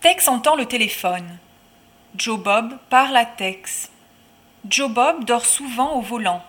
Tex entend le téléphone. Joe Bob parle à Tex. Joe Bob dort souvent au volant.